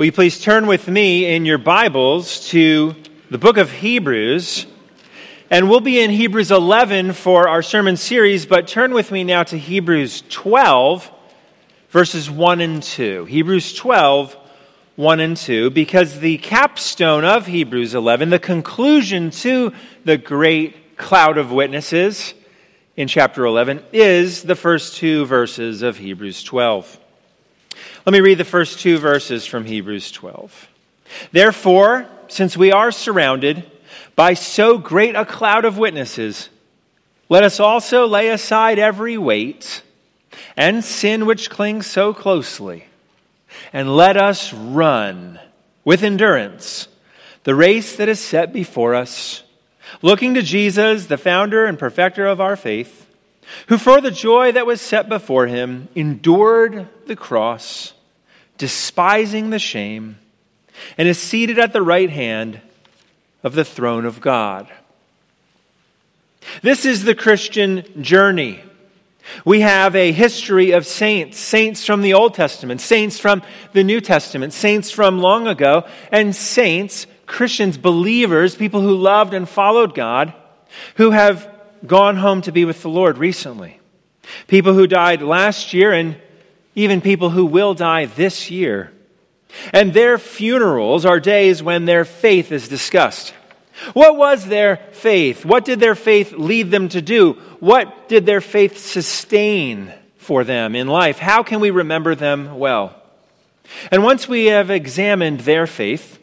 Will you please turn with me in your Bibles to the book of Hebrews? And we'll be in Hebrews 11 for our sermon series, but turn with me now to Hebrews 12, verses 1 and 2. Hebrews 12, 1 and 2, because the capstone of Hebrews 11, the conclusion to the great cloud of witnesses in chapter 11, is the first two verses of Hebrews 12. Let me read the first two verses from Hebrews 12. Therefore, since we are surrounded by so great a cloud of witnesses, let us also lay aside every weight and sin which clings so closely, and let us run with endurance the race that is set before us, looking to Jesus, the founder and perfecter of our faith who for the joy that was set before him endured the cross, despising the shame, and is seated at the right hand of the throne of God. This is the Christian journey. We have a history of saints, saints from the Old Testament, saints from the New Testament, saints from long ago, and saints, Christians, believers, people who loved and followed God, who have gone home to be with the Lord recently. People who died last year and even people who will die this year. And their funerals are days when their faith is discussed. What was their faith? What did their faith lead them to do? What did their faith sustain for them in life? How can we remember them well? And once we have examined their faith,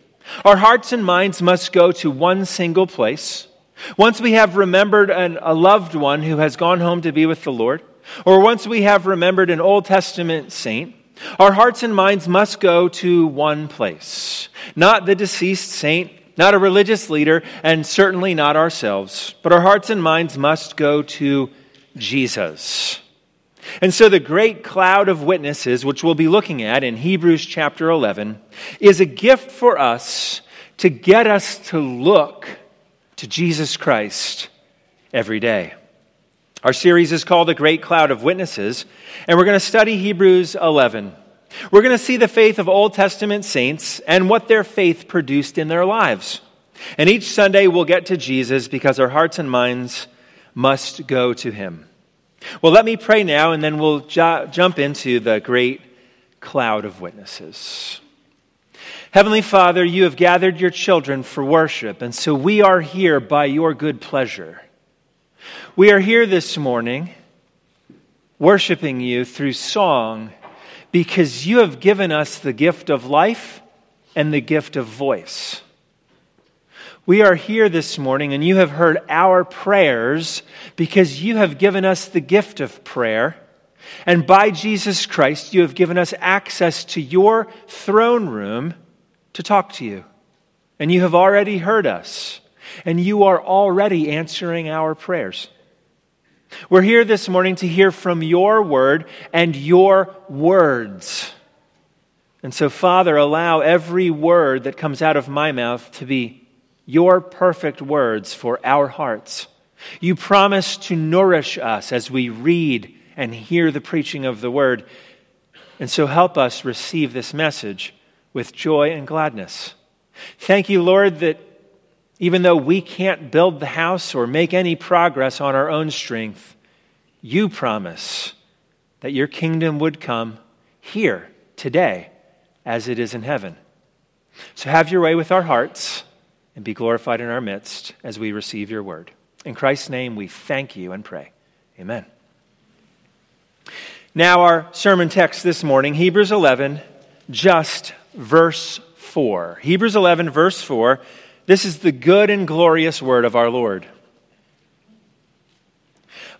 our hearts and minds must go to one single place once we have remembered an, a loved one who has gone home to be with the Lord, or once we have remembered an Old Testament saint, our hearts and minds must go to one place. Not the deceased saint, not a religious leader, and certainly not ourselves, but our hearts and minds must go to Jesus. And so the great cloud of witnesses, which we'll be looking at in Hebrews chapter 11, is a gift for us to get us to look to Jesus Christ every day. Our series is called A Great Cloud of Witnesses, and we're going to study Hebrews 11. We're going to see the faith of Old Testament saints and what their faith produced in their lives. And each Sunday we'll get to Jesus because our hearts and minds must go to him. Well, let me pray now, and then we'll ju- jump into the great cloud of witnesses. Heavenly Father, you have gathered your children for worship, and so we are here by your good pleasure. We are here this morning worshiping you through song because you have given us the gift of life and the gift of voice. We are here this morning and you have heard our prayers because you have given us the gift of prayer. And by Jesus Christ, you have given us access to your throne room to talk to you. And you have already heard us. And you are already answering our prayers. We're here this morning to hear from your word and your words. And so, Father, allow every word that comes out of my mouth to be your perfect words for our hearts. You promise to nourish us as we read and hear the preaching of the word. And so, help us receive this message with joy and gladness. Thank you, Lord, that even though we can't build the house or make any progress on our own strength, you promise that your kingdom would come here, today, as it is in heaven. So have your way with our hearts and be glorified in our midst as we receive your word. In Christ's name, we thank you and pray. Amen. Now, our sermon text this morning, Hebrews 11, just verse 4. Hebrews 11, verse 4. This is the good and glorious word of our Lord.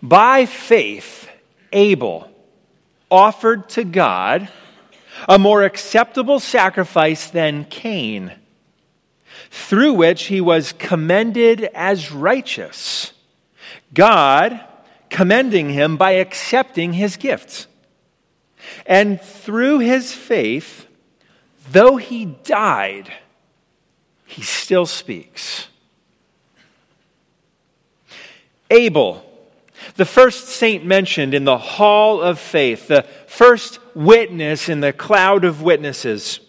By faith, Abel offered to God a more acceptable sacrifice than Cain, through which he was commended as righteous. God commending him by accepting his gifts. And through his faith, Though he died, he still speaks. Abel, the first saint mentioned in the hall of faith, the first witness in the cloud of witnesses.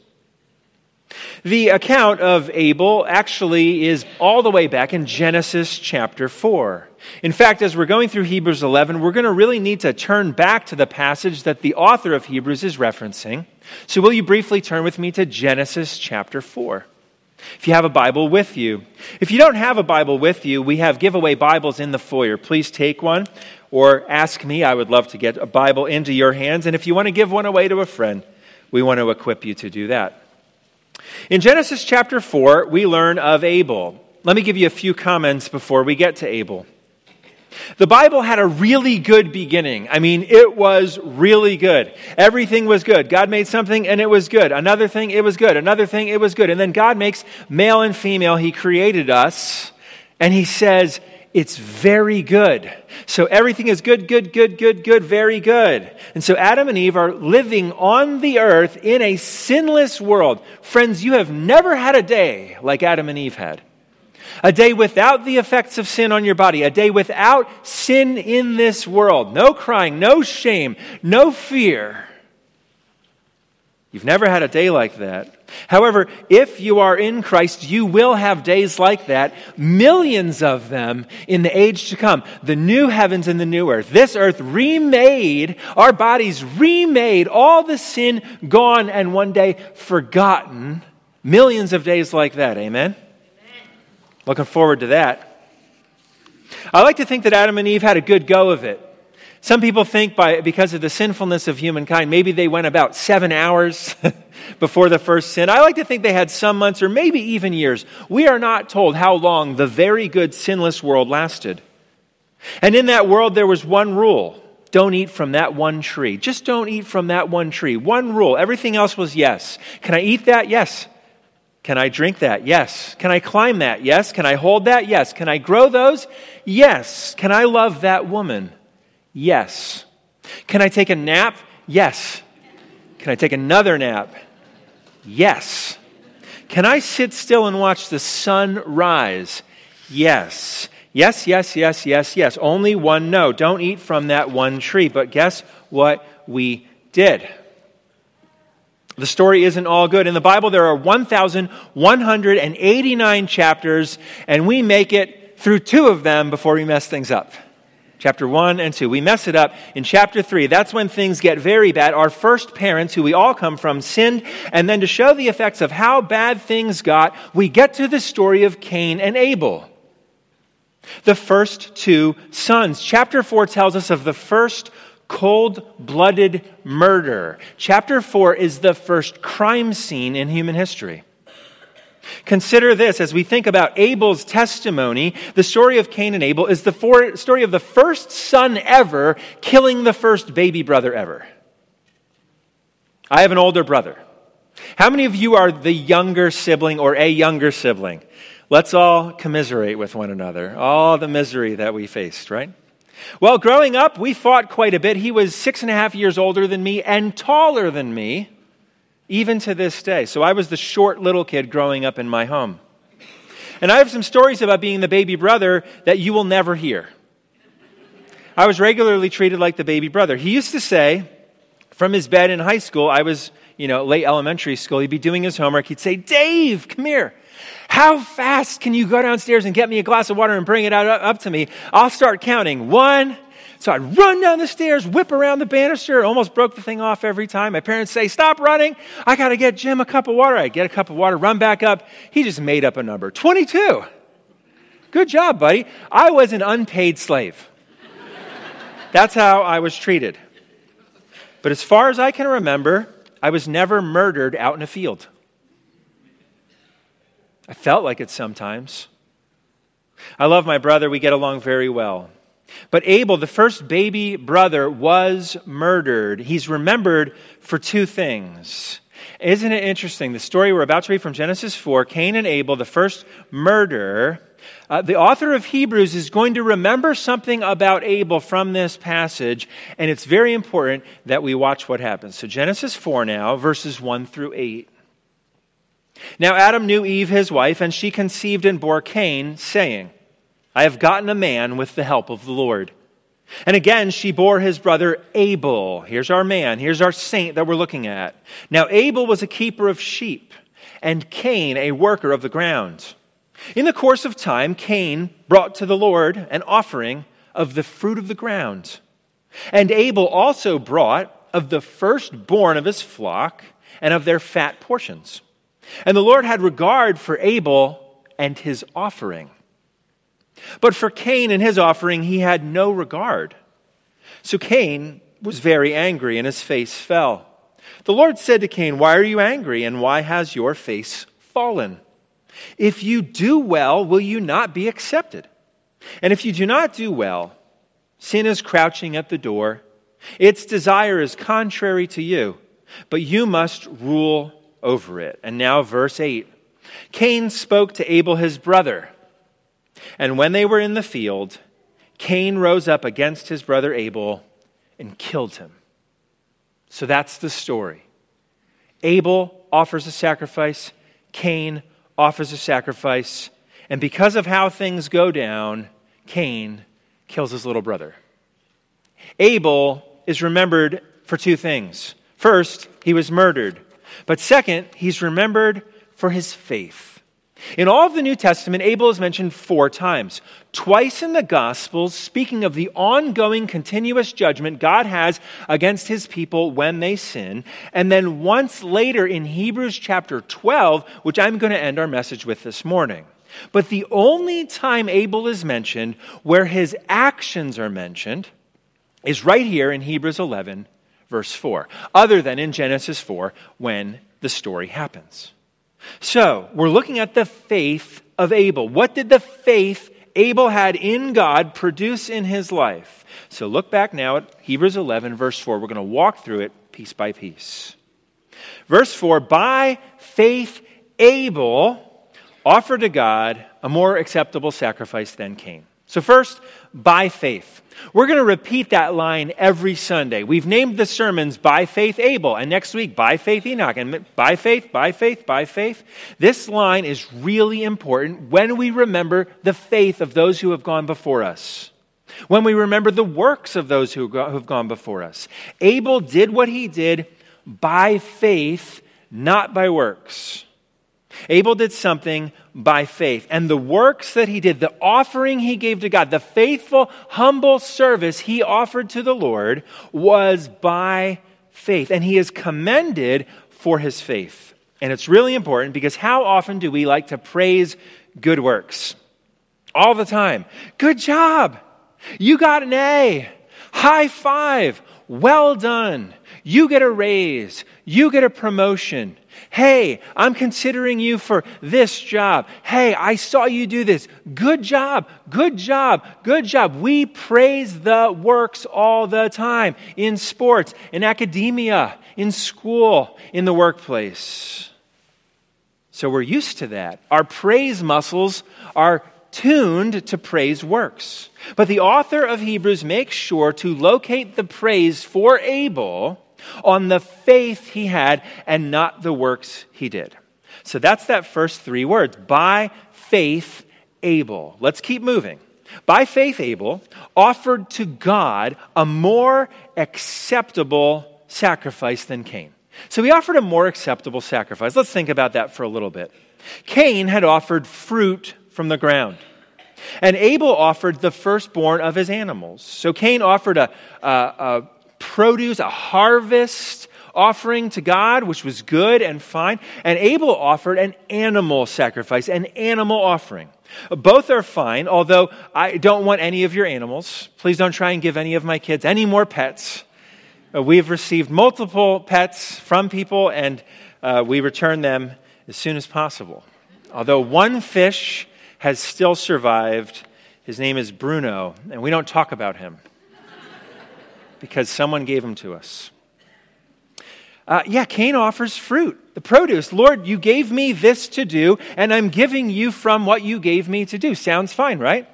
The account of Abel actually is all the way back in Genesis chapter 4. In fact, as we're going through Hebrews 11, we're going to really need to turn back to the passage that the author of Hebrews is referencing. So, will you briefly turn with me to Genesis chapter 4? If you have a Bible with you. If you don't have a Bible with you, we have giveaway Bibles in the foyer. Please take one or ask me. I would love to get a Bible into your hands. And if you want to give one away to a friend, we want to equip you to do that. In Genesis chapter 4, we learn of Abel. Let me give you a few comments before we get to Abel. The Bible had a really good beginning. I mean, it was really good. Everything was good. God made something and it was good. Another thing, it was good. Another thing, it was good. And then God makes male and female. He created us and He says, it's very good. So everything is good, good, good, good, good, very good. And so Adam and Eve are living on the earth in a sinless world. Friends, you have never had a day like Adam and Eve had. A day without the effects of sin on your body. A day without sin in this world. No crying, no shame, no fear. You've never had a day like that. However, if you are in Christ, you will have days like that, millions of them in the age to come. The new heavens and the new earth. This earth remade, our bodies remade, all the sin gone and one day forgotten. Millions of days like that. Amen? Looking forward to that. I like to think that Adam and Eve had a good go of it. Some people think by, because of the sinfulness of humankind, maybe they went about seven hours before the first sin. I like to think they had some months or maybe even years. We are not told how long the very good sinless world lasted. And in that world, there was one rule don't eat from that one tree. Just don't eat from that one tree. One rule. Everything else was yes. Can I eat that? Yes. Can I drink that? Yes. Can I climb that? Yes. Can I hold that? Yes. Can I grow those? Yes. Can I love that woman? Yes. Can I take a nap? Yes. Can I take another nap? Yes. Can I sit still and watch the sun rise? Yes. Yes, yes, yes, yes, yes. Only one no. Don't eat from that one tree. But guess what we did? The story isn't all good. In the Bible, there are 1,189 chapters, and we make it through two of them before we mess things up chapter 1 and 2. We mess it up in chapter 3. That's when things get very bad. Our first parents, who we all come from, sinned. And then to show the effects of how bad things got, we get to the story of Cain and Abel. The first two sons. Chapter 4 tells us of the first cold blooded murder. Chapter 4 is the first crime scene in human history. Consider this as we think about Abel's testimony. The story of Cain and Abel is the for, story of the first son ever killing the first baby brother ever. I have an older brother. How many of you are the younger sibling or a younger sibling? Let's all commiserate with one another. All the misery that we faced, right? Well, growing up, we fought quite a bit. He was six and a half years older than me and taller than me even to this day. So I was the short little kid growing up in my home. And I have some stories about being the baby brother that you will never hear. I was regularly treated like the baby brother. He used to say, from his bed in high school, I was, you know, late elementary school, he'd be doing his homework. He'd say, Dave, come here. How fast can you go downstairs and get me a glass of water and bring it out, up to me? I'll start counting. One, so I'd run down the stairs, whip around the banister, almost broke the thing off every time. My parents say, Stop running. I got to get Jim a cup of water. I'd get a cup of water, run back up. He just made up a number 22. Good job, buddy. I was an unpaid slave. That's how I was treated. But as far as I can remember, I was never murdered out in a field. I felt like it sometimes. I love my brother. We get along very well. But Abel, the first baby brother, was murdered. He's remembered for two things. Isn't it interesting? The story we're about to read from Genesis 4 Cain and Abel, the first murder. Uh, the author of Hebrews is going to remember something about Abel from this passage, and it's very important that we watch what happens. So, Genesis 4 now, verses 1 through 8. Now, Adam knew Eve, his wife, and she conceived and bore Cain, saying, I have gotten a man with the help of the Lord. And again, she bore his brother Abel. Here's our man. Here's our saint that we're looking at. Now, Abel was a keeper of sheep, and Cain a worker of the ground. In the course of time, Cain brought to the Lord an offering of the fruit of the ground. And Abel also brought of the firstborn of his flock and of their fat portions. And the Lord had regard for Abel and his offering. But for Cain and his offering, he had no regard. So Cain was very angry, and his face fell. The Lord said to Cain, Why are you angry, and why has your face fallen? If you do well, will you not be accepted? And if you do not do well, sin is crouching at the door. Its desire is contrary to you, but you must rule over it. And now, verse 8 Cain spoke to Abel his brother. And when they were in the field, Cain rose up against his brother Abel and killed him. So that's the story. Abel offers a sacrifice, Cain offers a sacrifice, and because of how things go down, Cain kills his little brother. Abel is remembered for two things. First, he was murdered. But second, he's remembered for his faith. In all of the New Testament, Abel is mentioned four times. Twice in the Gospels, speaking of the ongoing continuous judgment God has against his people when they sin. And then once later in Hebrews chapter 12, which I'm going to end our message with this morning. But the only time Abel is mentioned where his actions are mentioned is right here in Hebrews 11, verse 4, other than in Genesis 4 when the story happens. So, we're looking at the faith of Abel. What did the faith Abel had in God produce in his life? So, look back now at Hebrews 11, verse 4. We're going to walk through it piece by piece. Verse 4 By faith, Abel offered to God a more acceptable sacrifice than Cain. So, first, by faith. We're going to repeat that line every Sunday. We've named the sermons By Faith Abel, and next week, By Faith Enoch, and By Faith, By Faith, By Faith. This line is really important when we remember the faith of those who have gone before us, when we remember the works of those who have gone before us. Abel did what he did by faith, not by works. Abel did something by faith. And the works that he did, the offering he gave to God, the faithful, humble service he offered to the Lord was by faith. And he is commended for his faith. And it's really important because how often do we like to praise good works? All the time. Good job. You got an A. High five. Well done. You get a raise. You get a promotion. Hey, I'm considering you for this job. Hey, I saw you do this. Good job, good job, good job. We praise the works all the time in sports, in academia, in school, in the workplace. So we're used to that. Our praise muscles are tuned to praise works. But the author of Hebrews makes sure to locate the praise for Abel on the faith he had and not the works he did. So that's that first three words by faith, Abel. Let's keep moving. By faith, Abel offered to God a more acceptable sacrifice than Cain. So he offered a more acceptable sacrifice. Let's think about that for a little bit. Cain had offered fruit from the ground. And Abel offered the firstborn of his animals. So Cain offered a, a, a produce, a harvest offering to God, which was good and fine. And Abel offered an animal sacrifice, an animal offering. Both are fine, although I don't want any of your animals. Please don't try and give any of my kids any more pets. Uh, we've received multiple pets from people, and uh, we return them as soon as possible. Although one fish has still survived, his name is Bruno, and we don't talk about him because someone gave him to us. Uh, yeah, Cain offers fruit, the produce. Lord, you gave me this to do, and I'm giving you from what you gave me to do. Sounds fine, right?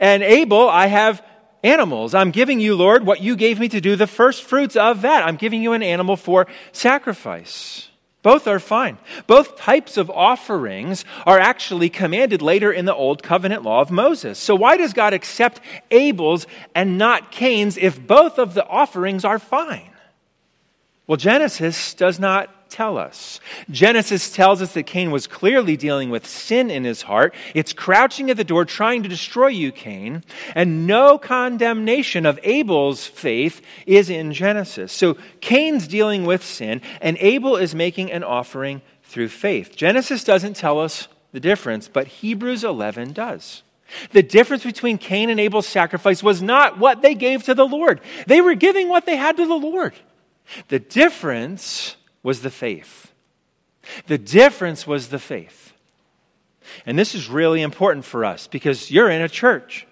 And Abel, I have animals. I'm giving you, Lord, what you gave me to do, the first fruits of that. I'm giving you an animal for sacrifice. Both are fine. Both types of offerings are actually commanded later in the Old Covenant law of Moses. So, why does God accept Abel's and not Cain's if both of the offerings are fine? Well, Genesis does not tell us. Genesis tells us that Cain was clearly dealing with sin in his heart. It's crouching at the door trying to destroy you, Cain. And no condemnation of Abel's faith is in Genesis. So Cain's dealing with sin, and Abel is making an offering through faith. Genesis doesn't tell us the difference, but Hebrews 11 does. The difference between Cain and Abel's sacrifice was not what they gave to the Lord. They were giving what they had to the Lord. The difference was the faith. The difference was the faith. And this is really important for us because you're in a church.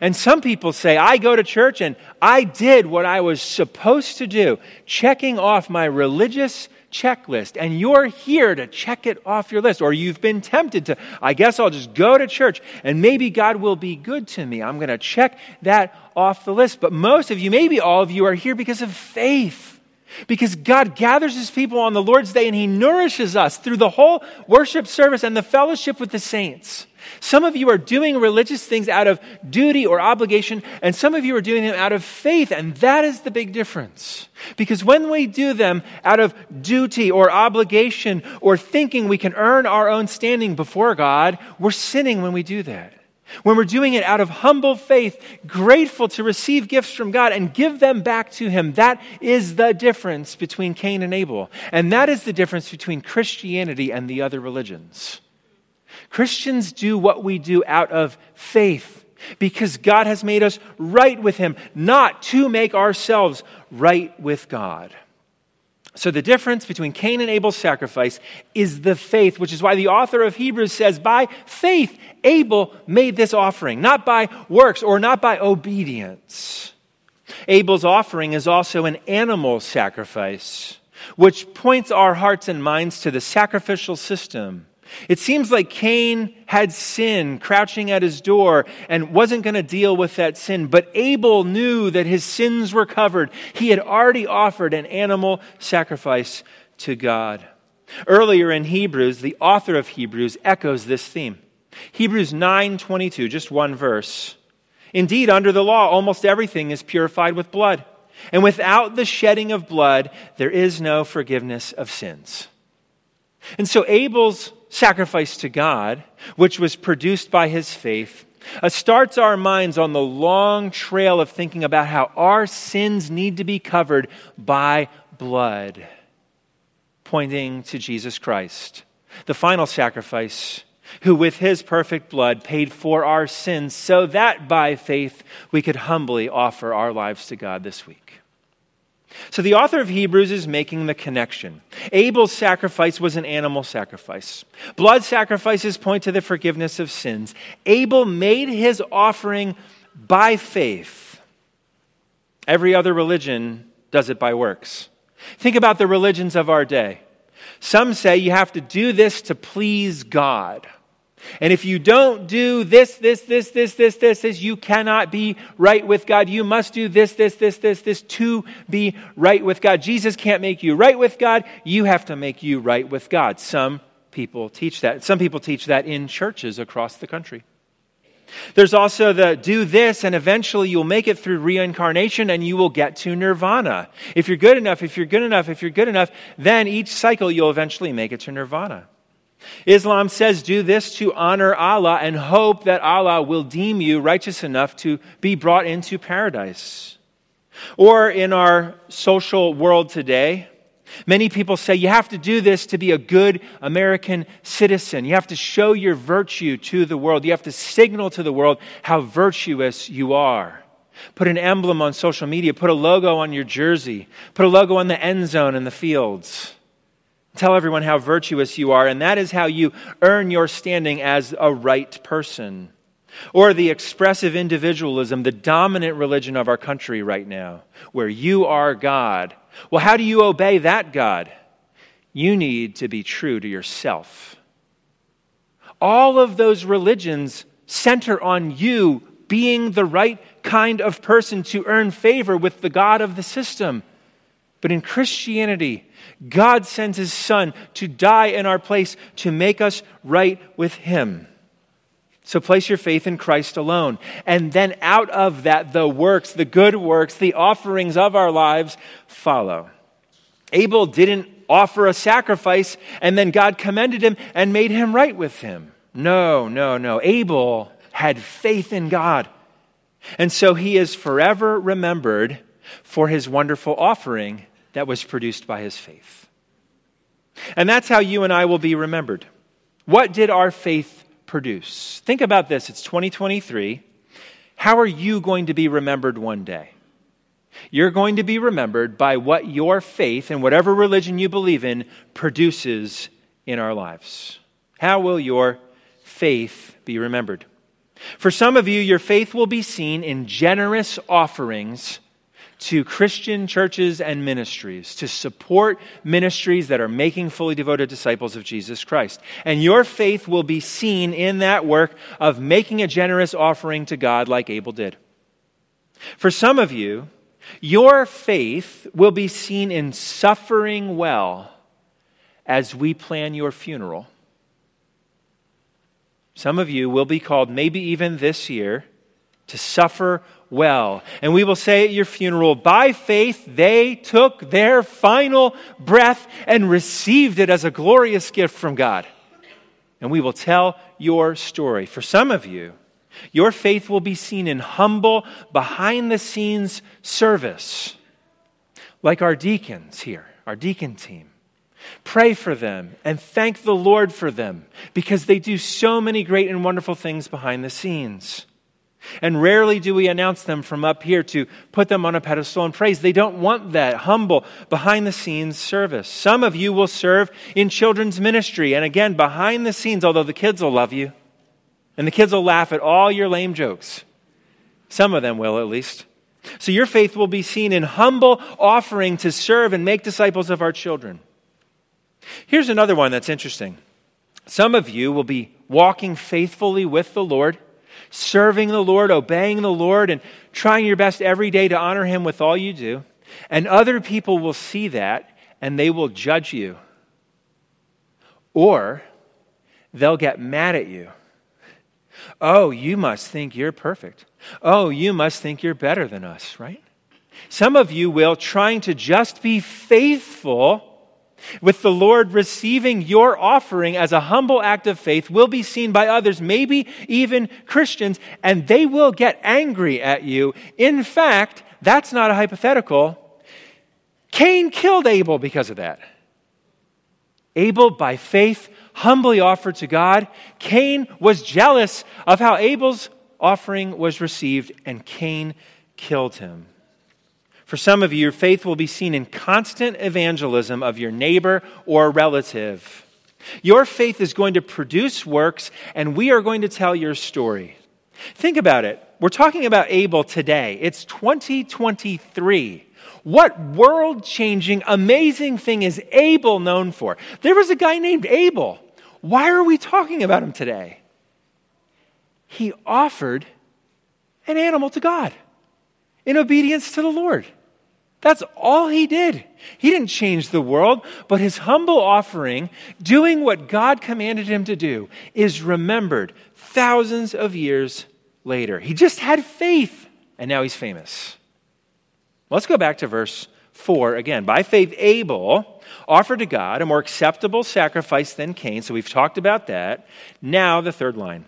And some people say, I go to church and I did what I was supposed to do, checking off my religious checklist. And you're here to check it off your list. Or you've been tempted to, I guess I'll just go to church and maybe God will be good to me. I'm going to check that off the list. But most of you, maybe all of you, are here because of faith. Because God gathers his people on the Lord's day and he nourishes us through the whole worship service and the fellowship with the saints. Some of you are doing religious things out of duty or obligation, and some of you are doing them out of faith, and that is the big difference. Because when we do them out of duty or obligation or thinking we can earn our own standing before God, we're sinning when we do that. When we're doing it out of humble faith, grateful to receive gifts from God and give them back to Him, that is the difference between Cain and Abel. And that is the difference between Christianity and the other religions. Christians do what we do out of faith because God has made us right with Him, not to make ourselves right with God. So, the difference between Cain and Abel's sacrifice is the faith, which is why the author of Hebrews says, By faith, Abel made this offering, not by works or not by obedience. Abel's offering is also an animal sacrifice, which points our hearts and minds to the sacrificial system it seems like Cain had sin crouching at his door and wasn't going to deal with that sin, but Abel knew that his sins were covered. He had already offered an animal sacrifice to God. Earlier in Hebrews, the author of Hebrews echoes this theme. Hebrews 9:22, just one verse. Indeed, under the law, almost everything is purified with blood. And without the shedding of blood, there is no forgiveness of sins. And so Abel's sacrifice to God, which was produced by his faith, uh, starts our minds on the long trail of thinking about how our sins need to be covered by blood, pointing to Jesus Christ, the final sacrifice, who with his perfect blood paid for our sins so that by faith we could humbly offer our lives to God this week. So the author of Hebrews is making the connection. Abel's sacrifice was an animal sacrifice. Blood sacrifices point to the forgiveness of sins. Abel made his offering by faith. Every other religion does it by works. Think about the religions of our day. Some say you have to do this to please God. And if you don't do this, this, this, this, this, this, this, you cannot be right with God. You must do this, this, this, this, this to be right with God. Jesus can't make you right with God. You have to make you right with God. Some people teach that. Some people teach that in churches across the country. There's also the do this and eventually you'll make it through reincarnation and you will get to nirvana. If you're good enough, if you're good enough, if you're good enough, then each cycle you'll eventually make it to nirvana. Islam says do this to honor Allah and hope that Allah will deem you righteous enough to be brought into paradise. Or in our social world today, many people say you have to do this to be a good American citizen. You have to show your virtue to the world. You have to signal to the world how virtuous you are. Put an emblem on social media, put a logo on your jersey, put a logo on the end zone in the fields. Tell everyone how virtuous you are, and that is how you earn your standing as a right person. Or the expressive individualism, the dominant religion of our country right now, where you are God. Well, how do you obey that God? You need to be true to yourself. All of those religions center on you being the right kind of person to earn favor with the God of the system. But in Christianity, God sends his son to die in our place to make us right with him. So place your faith in Christ alone. And then out of that, the works, the good works, the offerings of our lives follow. Abel didn't offer a sacrifice and then God commended him and made him right with him. No, no, no. Abel had faith in God. And so he is forever remembered for his wonderful offering that was produced by his faith. And that's how you and I will be remembered. What did our faith produce? Think about this. It's 2023. How are you going to be remembered one day? You're going to be remembered by what your faith and whatever religion you believe in produces in our lives. How will your faith be remembered? For some of you, your faith will be seen in generous offerings to Christian churches and ministries to support ministries that are making fully devoted disciples of Jesus Christ. And your faith will be seen in that work of making a generous offering to God like Abel did. For some of you, your faith will be seen in suffering well as we plan your funeral. Some of you will be called, maybe even this year, to suffer well. And we will say at your funeral, by faith, they took their final breath and received it as a glorious gift from God. And we will tell your story. For some of you, your faith will be seen in humble, behind the scenes service, like our deacons here, our deacon team. Pray for them and thank the Lord for them because they do so many great and wonderful things behind the scenes. And rarely do we announce them from up here to put them on a pedestal and praise. They don't want that humble, behind the scenes service. Some of you will serve in children's ministry. And again, behind the scenes, although the kids will love you, and the kids will laugh at all your lame jokes. Some of them will, at least. So your faith will be seen in humble offering to serve and make disciples of our children. Here's another one that's interesting. Some of you will be walking faithfully with the Lord, serving the Lord, obeying the Lord, and trying your best every day to honor Him with all you do. And other people will see that and they will judge you. Or they'll get mad at you Oh, you must think you're perfect. Oh, you must think you're better than us, right? Some of you will, trying to just be faithful with the Lord receiving your offering as a humble act of faith, will be seen by others, maybe even Christians, and they will get angry at you. In fact, that's not a hypothetical. Cain killed Abel because of that. Abel, by faith, humbly offered to God. Cain was jealous of how Abel's offering was received, and Cain killed him. For some of you, your faith will be seen in constant evangelism of your neighbor or relative. Your faith is going to produce works, and we are going to tell your story. Think about it. We're talking about Abel today. It's 2023. What world changing, amazing thing is Abel known for? There was a guy named Abel. Why are we talking about him today? He offered an animal to God in obedience to the Lord. That's all he did. He didn't change the world, but his humble offering, doing what God commanded him to do, is remembered thousands of years later. He just had faith, and now he's famous. Let's go back to verse 4 again. By faith, Abel offered to God a more acceptable sacrifice than Cain. So we've talked about that. Now, the third line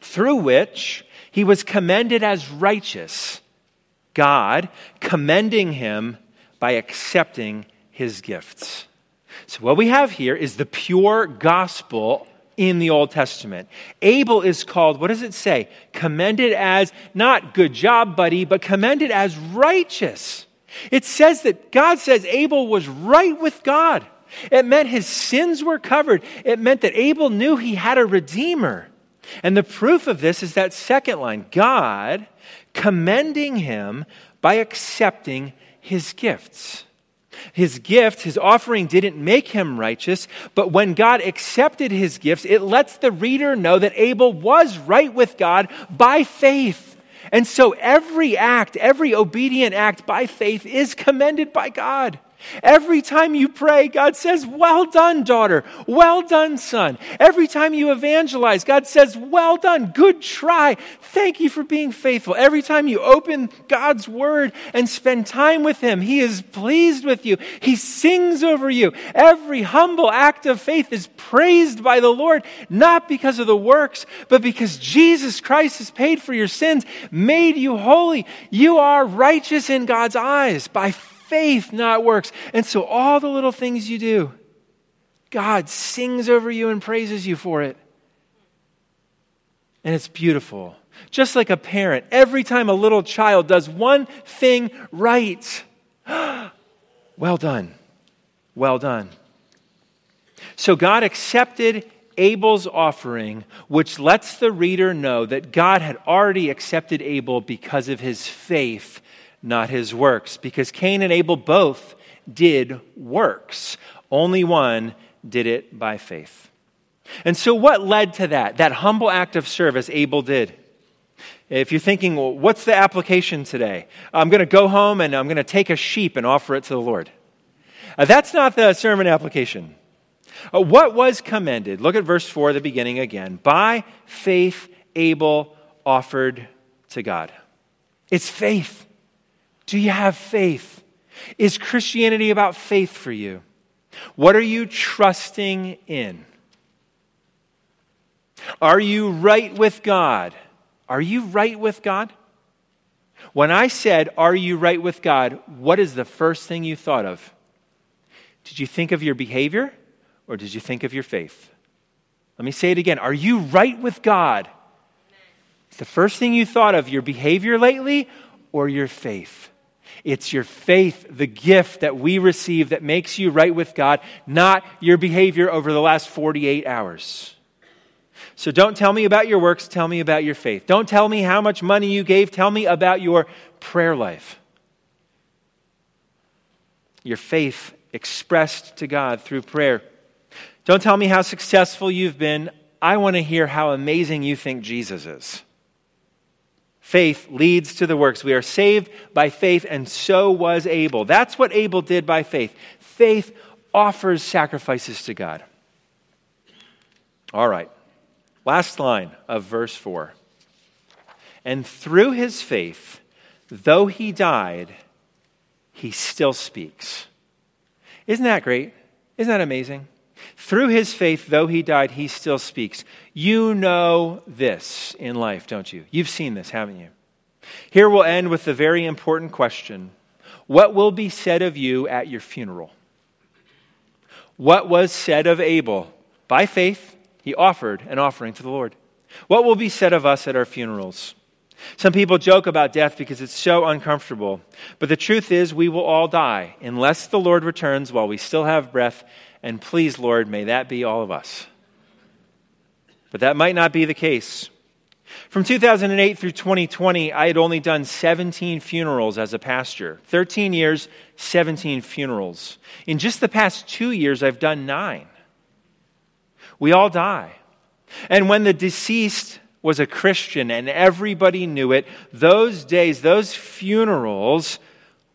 through which he was commended as righteous. God commending him by accepting his gifts. So, what we have here is the pure gospel in the Old Testament. Abel is called, what does it say? Commended as, not good job, buddy, but commended as righteous. It says that God says Abel was right with God. It meant his sins were covered. It meant that Abel knew he had a redeemer. And the proof of this is that second line God commending him by accepting his gifts. His gift, his offering didn't make him righteous, but when God accepted his gifts, it lets the reader know that Abel was right with God by faith. And so every act, every obedient act by faith is commended by God. Every time you pray, God says, Well done, daughter. Well done, son. Every time you evangelize, God says, Well done. Good try. Thank you for being faithful. Every time you open God's word and spend time with Him, He is pleased with you. He sings over you. Every humble act of faith is praised by the Lord, not because of the works, but because Jesus Christ has paid for your sins, made you holy. You are righteous in God's eyes by faith, not works. And so all the little things you do, God sings over you and praises you for it. And it's beautiful. Just like a parent, every time a little child does one thing right, well done. Well done. So God accepted Abel's offering, which lets the reader know that God had already accepted Abel because of his faith not his works, because Cain and Abel both did works. Only one did it by faith. And so, what led to that? That humble act of service Abel did. If you're thinking, well, what's the application today? I'm going to go home and I'm going to take a sheep and offer it to the Lord. Uh, that's not the sermon application. Uh, what was commended? Look at verse 4, the beginning again. By faith, Abel offered to God. It's faith. Do you have faith? Is Christianity about faith for you? What are you trusting in? Are you right with God? Are you right with God? When I said, Are you right with God? what is the first thing you thought of? Did you think of your behavior or did you think of your faith? Let me say it again. Are you right with God? Is the first thing you thought of your behavior lately or your faith? It's your faith, the gift that we receive that makes you right with God, not your behavior over the last 48 hours. So don't tell me about your works, tell me about your faith. Don't tell me how much money you gave, tell me about your prayer life. Your faith expressed to God through prayer. Don't tell me how successful you've been. I want to hear how amazing you think Jesus is. Faith leads to the works. We are saved by faith, and so was Abel. That's what Abel did by faith. Faith offers sacrifices to God. All right. Last line of verse 4. And through his faith, though he died, he still speaks. Isn't that great? Isn't that amazing? Through his faith, though he died, he still speaks. You know this in life, don't you? You've seen this, haven't you? Here we'll end with the very important question What will be said of you at your funeral? What was said of Abel? By faith, he offered an offering to the Lord. What will be said of us at our funerals? Some people joke about death because it's so uncomfortable. But the truth is, we will all die unless the Lord returns while we still have breath and please, Lord, may that be all of us. But that might not be the case. From 2008 through 2020, I had only done 17 funerals as a pastor. 13 years, 17 funerals. In just the past two years, I've done nine. We all die. And when the deceased was a Christian and everybody knew it, those days, those funerals,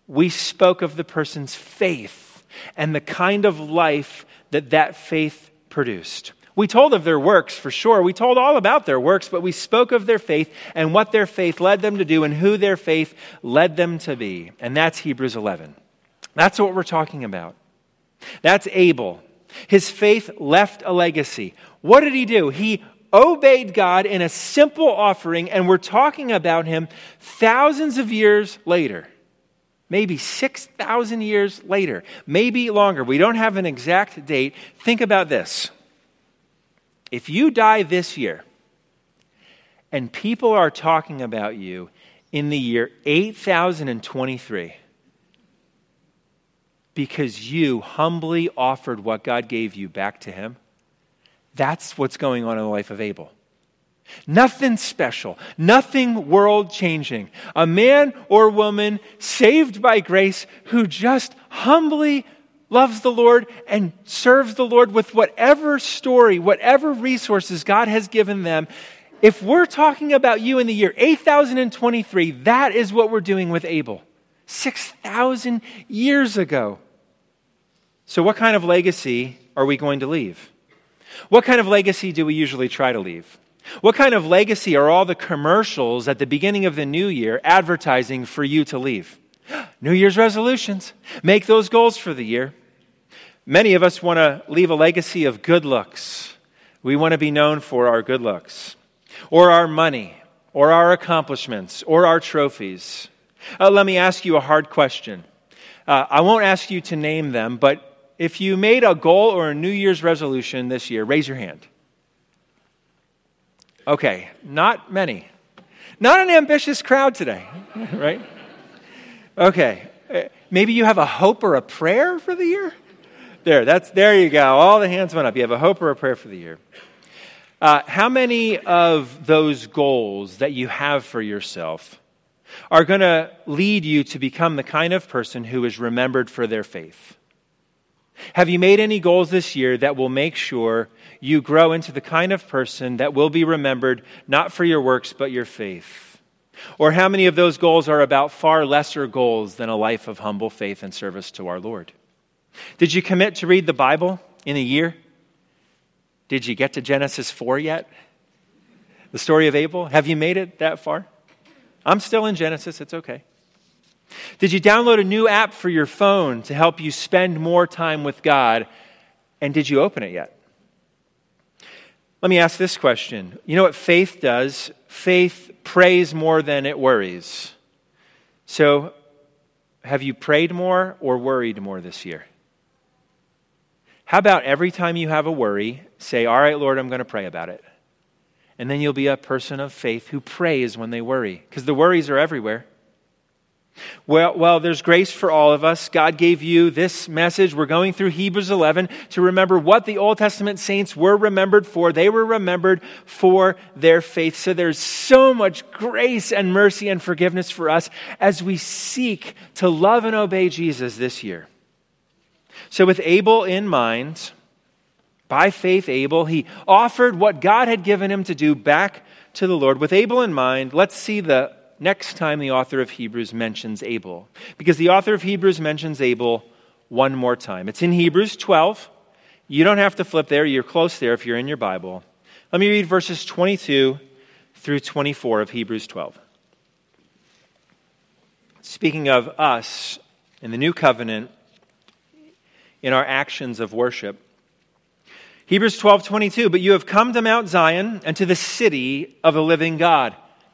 we spoke of the person's faith and the kind of life that that faith produced. We told of their works for sure. We told all about their works, but we spoke of their faith and what their faith led them to do and who their faith led them to be. And that's Hebrews 11. That's what we're talking about. That's Abel. His faith left a legacy. What did he do? He obeyed God in a simple offering, and we're talking about him thousands of years later maybe 6,000 years later, maybe longer. We don't have an exact date. Think about this. If you die this year, and people are talking about you in the year 8023 because you humbly offered what God gave you back to Him, that's what's going on in the life of Abel. Nothing special, nothing world changing. A man or woman saved by grace who just humbly loves the Lord and serves the Lord with whatever story, whatever resources God has given them. If we're talking about you in the year 8023, that is what we're doing with Abel. 6,000 years ago. So, what kind of legacy are we going to leave? What kind of legacy do we usually try to leave? What kind of legacy are all the commercials at the beginning of the new year advertising for you to leave? New Year's resolutions. Make those goals for the year. Many of us want to leave a legacy of good looks. We want to be known for our good looks, or our money, or our accomplishments, or our trophies. Uh, let me ask you a hard question. Uh, I won't ask you to name them, but if you made a goal or a New Year's resolution this year, raise your hand. Okay, not many. Not an ambitious crowd today, right? Okay, uh, maybe you have a hope or a prayer for the year? There, that's, there you go. All the hands went up. You have a hope or a prayer for the year. Uh, how many of those goals that you have for yourself are going to lead you to become the kind of person who is remembered for their faith? Have you made any goals this year that will make sure you grow into the kind of person that will be remembered not for your works, but your faith? Or how many of those goals are about far lesser goals than a life of humble faith and service to our Lord? Did you commit to read the Bible in a year? Did you get to Genesis 4 yet? The story of Abel? Have you made it that far? I'm still in Genesis, it's okay. Did you download a new app for your phone to help you spend more time with God? And did you open it yet? Let me ask this question. You know what faith does? Faith prays more than it worries. So, have you prayed more or worried more this year? How about every time you have a worry, say, All right, Lord, I'm going to pray about it. And then you'll be a person of faith who prays when they worry, because the worries are everywhere. Well, well, there's grace for all of us. God gave you this message. We're going through Hebrews 11 to remember what the Old Testament saints were remembered for. They were remembered for their faith. So there's so much grace and mercy and forgiveness for us as we seek to love and obey Jesus this year. So, with Abel in mind, by faith, Abel, he offered what God had given him to do back to the Lord. With Abel in mind, let's see the next time the author of Hebrews mentions Abel. Because the author of Hebrews mentions Abel one more time. It's in Hebrews 12. You don't have to flip there, you're close there if you're in your Bible. Let me read verses 22 through 24 of Hebrews 12. Speaking of us in the new covenant, in our actions of worship. Hebrews 12, 22, but you have come to Mount Zion and to the city of the living God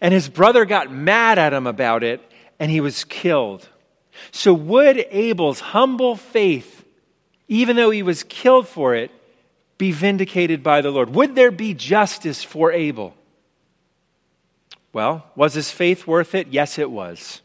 and his brother got mad at him about it, and he was killed. So, would Abel's humble faith, even though he was killed for it, be vindicated by the Lord? Would there be justice for Abel? Well, was his faith worth it? Yes, it was.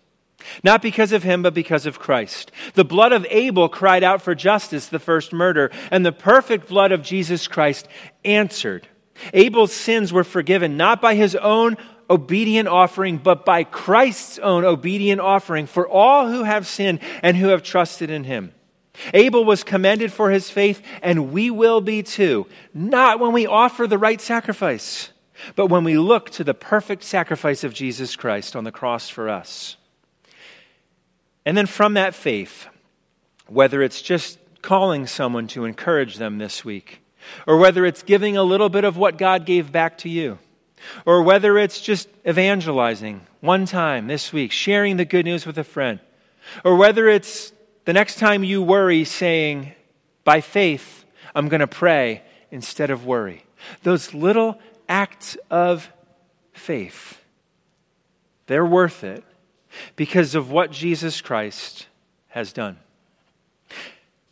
Not because of him, but because of Christ. The blood of Abel cried out for justice, the first murder, and the perfect blood of Jesus Christ answered. Abel's sins were forgiven not by his own obedient offering, but by Christ's own obedient offering for all who have sinned and who have trusted in him. Abel was commended for his faith, and we will be too, not when we offer the right sacrifice, but when we look to the perfect sacrifice of Jesus Christ on the cross for us. And then from that faith, whether it's just calling someone to encourage them this week, or whether it's giving a little bit of what God gave back to you, or whether it's just evangelizing one time this week, sharing the good news with a friend, or whether it's the next time you worry, saying, by faith, I'm going to pray instead of worry. Those little acts of faith, they're worth it because of what Jesus Christ has done.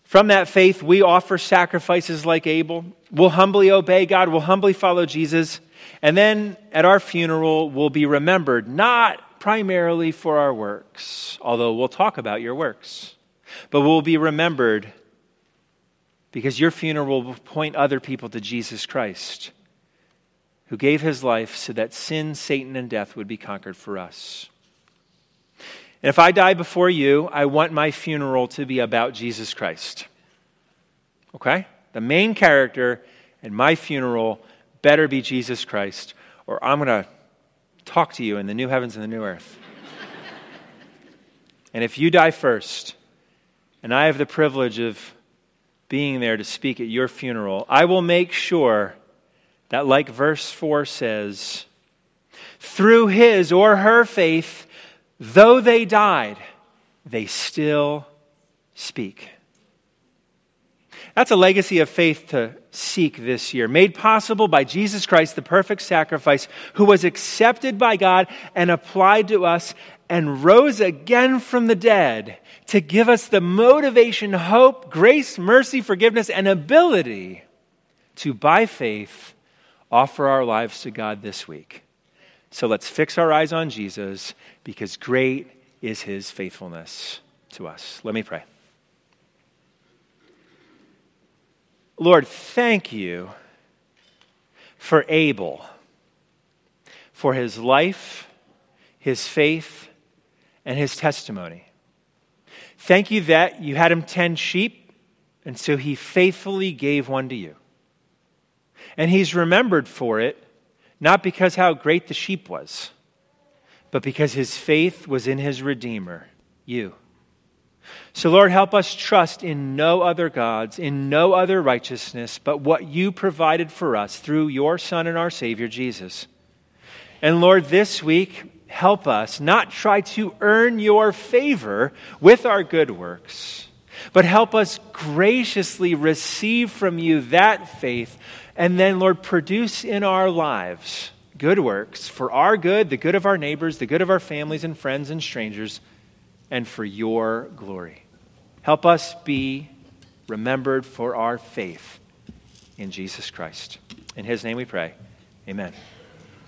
From that faith, we offer sacrifices like Abel. We'll humbly obey God. We'll humbly follow Jesus. And then at our funeral, we'll be remembered not primarily for our works, although we'll talk about your works, but we'll be remembered because your funeral will point other people to Jesus Christ, who gave his life so that sin, Satan, and death would be conquered for us. And if I die before you, I want my funeral to be about Jesus Christ. Okay? The main character in my funeral better be Jesus Christ, or I'm going to talk to you in the new heavens and the new earth. and if you die first, and I have the privilege of being there to speak at your funeral, I will make sure that, like verse 4 says, through his or her faith, though they died, they still speak. That's a legacy of faith to seek this year, made possible by Jesus Christ, the perfect sacrifice, who was accepted by God and applied to us and rose again from the dead to give us the motivation, hope, grace, mercy, forgiveness, and ability to, by faith, offer our lives to God this week. So let's fix our eyes on Jesus because great is his faithfulness to us. Let me pray. Lord, thank you for Abel, for his life, his faith, and his testimony. Thank you that you had him tend sheep, and so he faithfully gave one to you. And he's remembered for it, not because how great the sheep was, but because his faith was in his Redeemer, you. So, Lord, help us trust in no other gods, in no other righteousness, but what you provided for us through your Son and our Savior, Jesus. And Lord, this week, help us not try to earn your favor with our good works, but help us graciously receive from you that faith, and then, Lord, produce in our lives good works for our good, the good of our neighbors, the good of our families and friends and strangers, and for your glory. Help us be remembered for our faith in Jesus Christ. In his name we pray. Amen.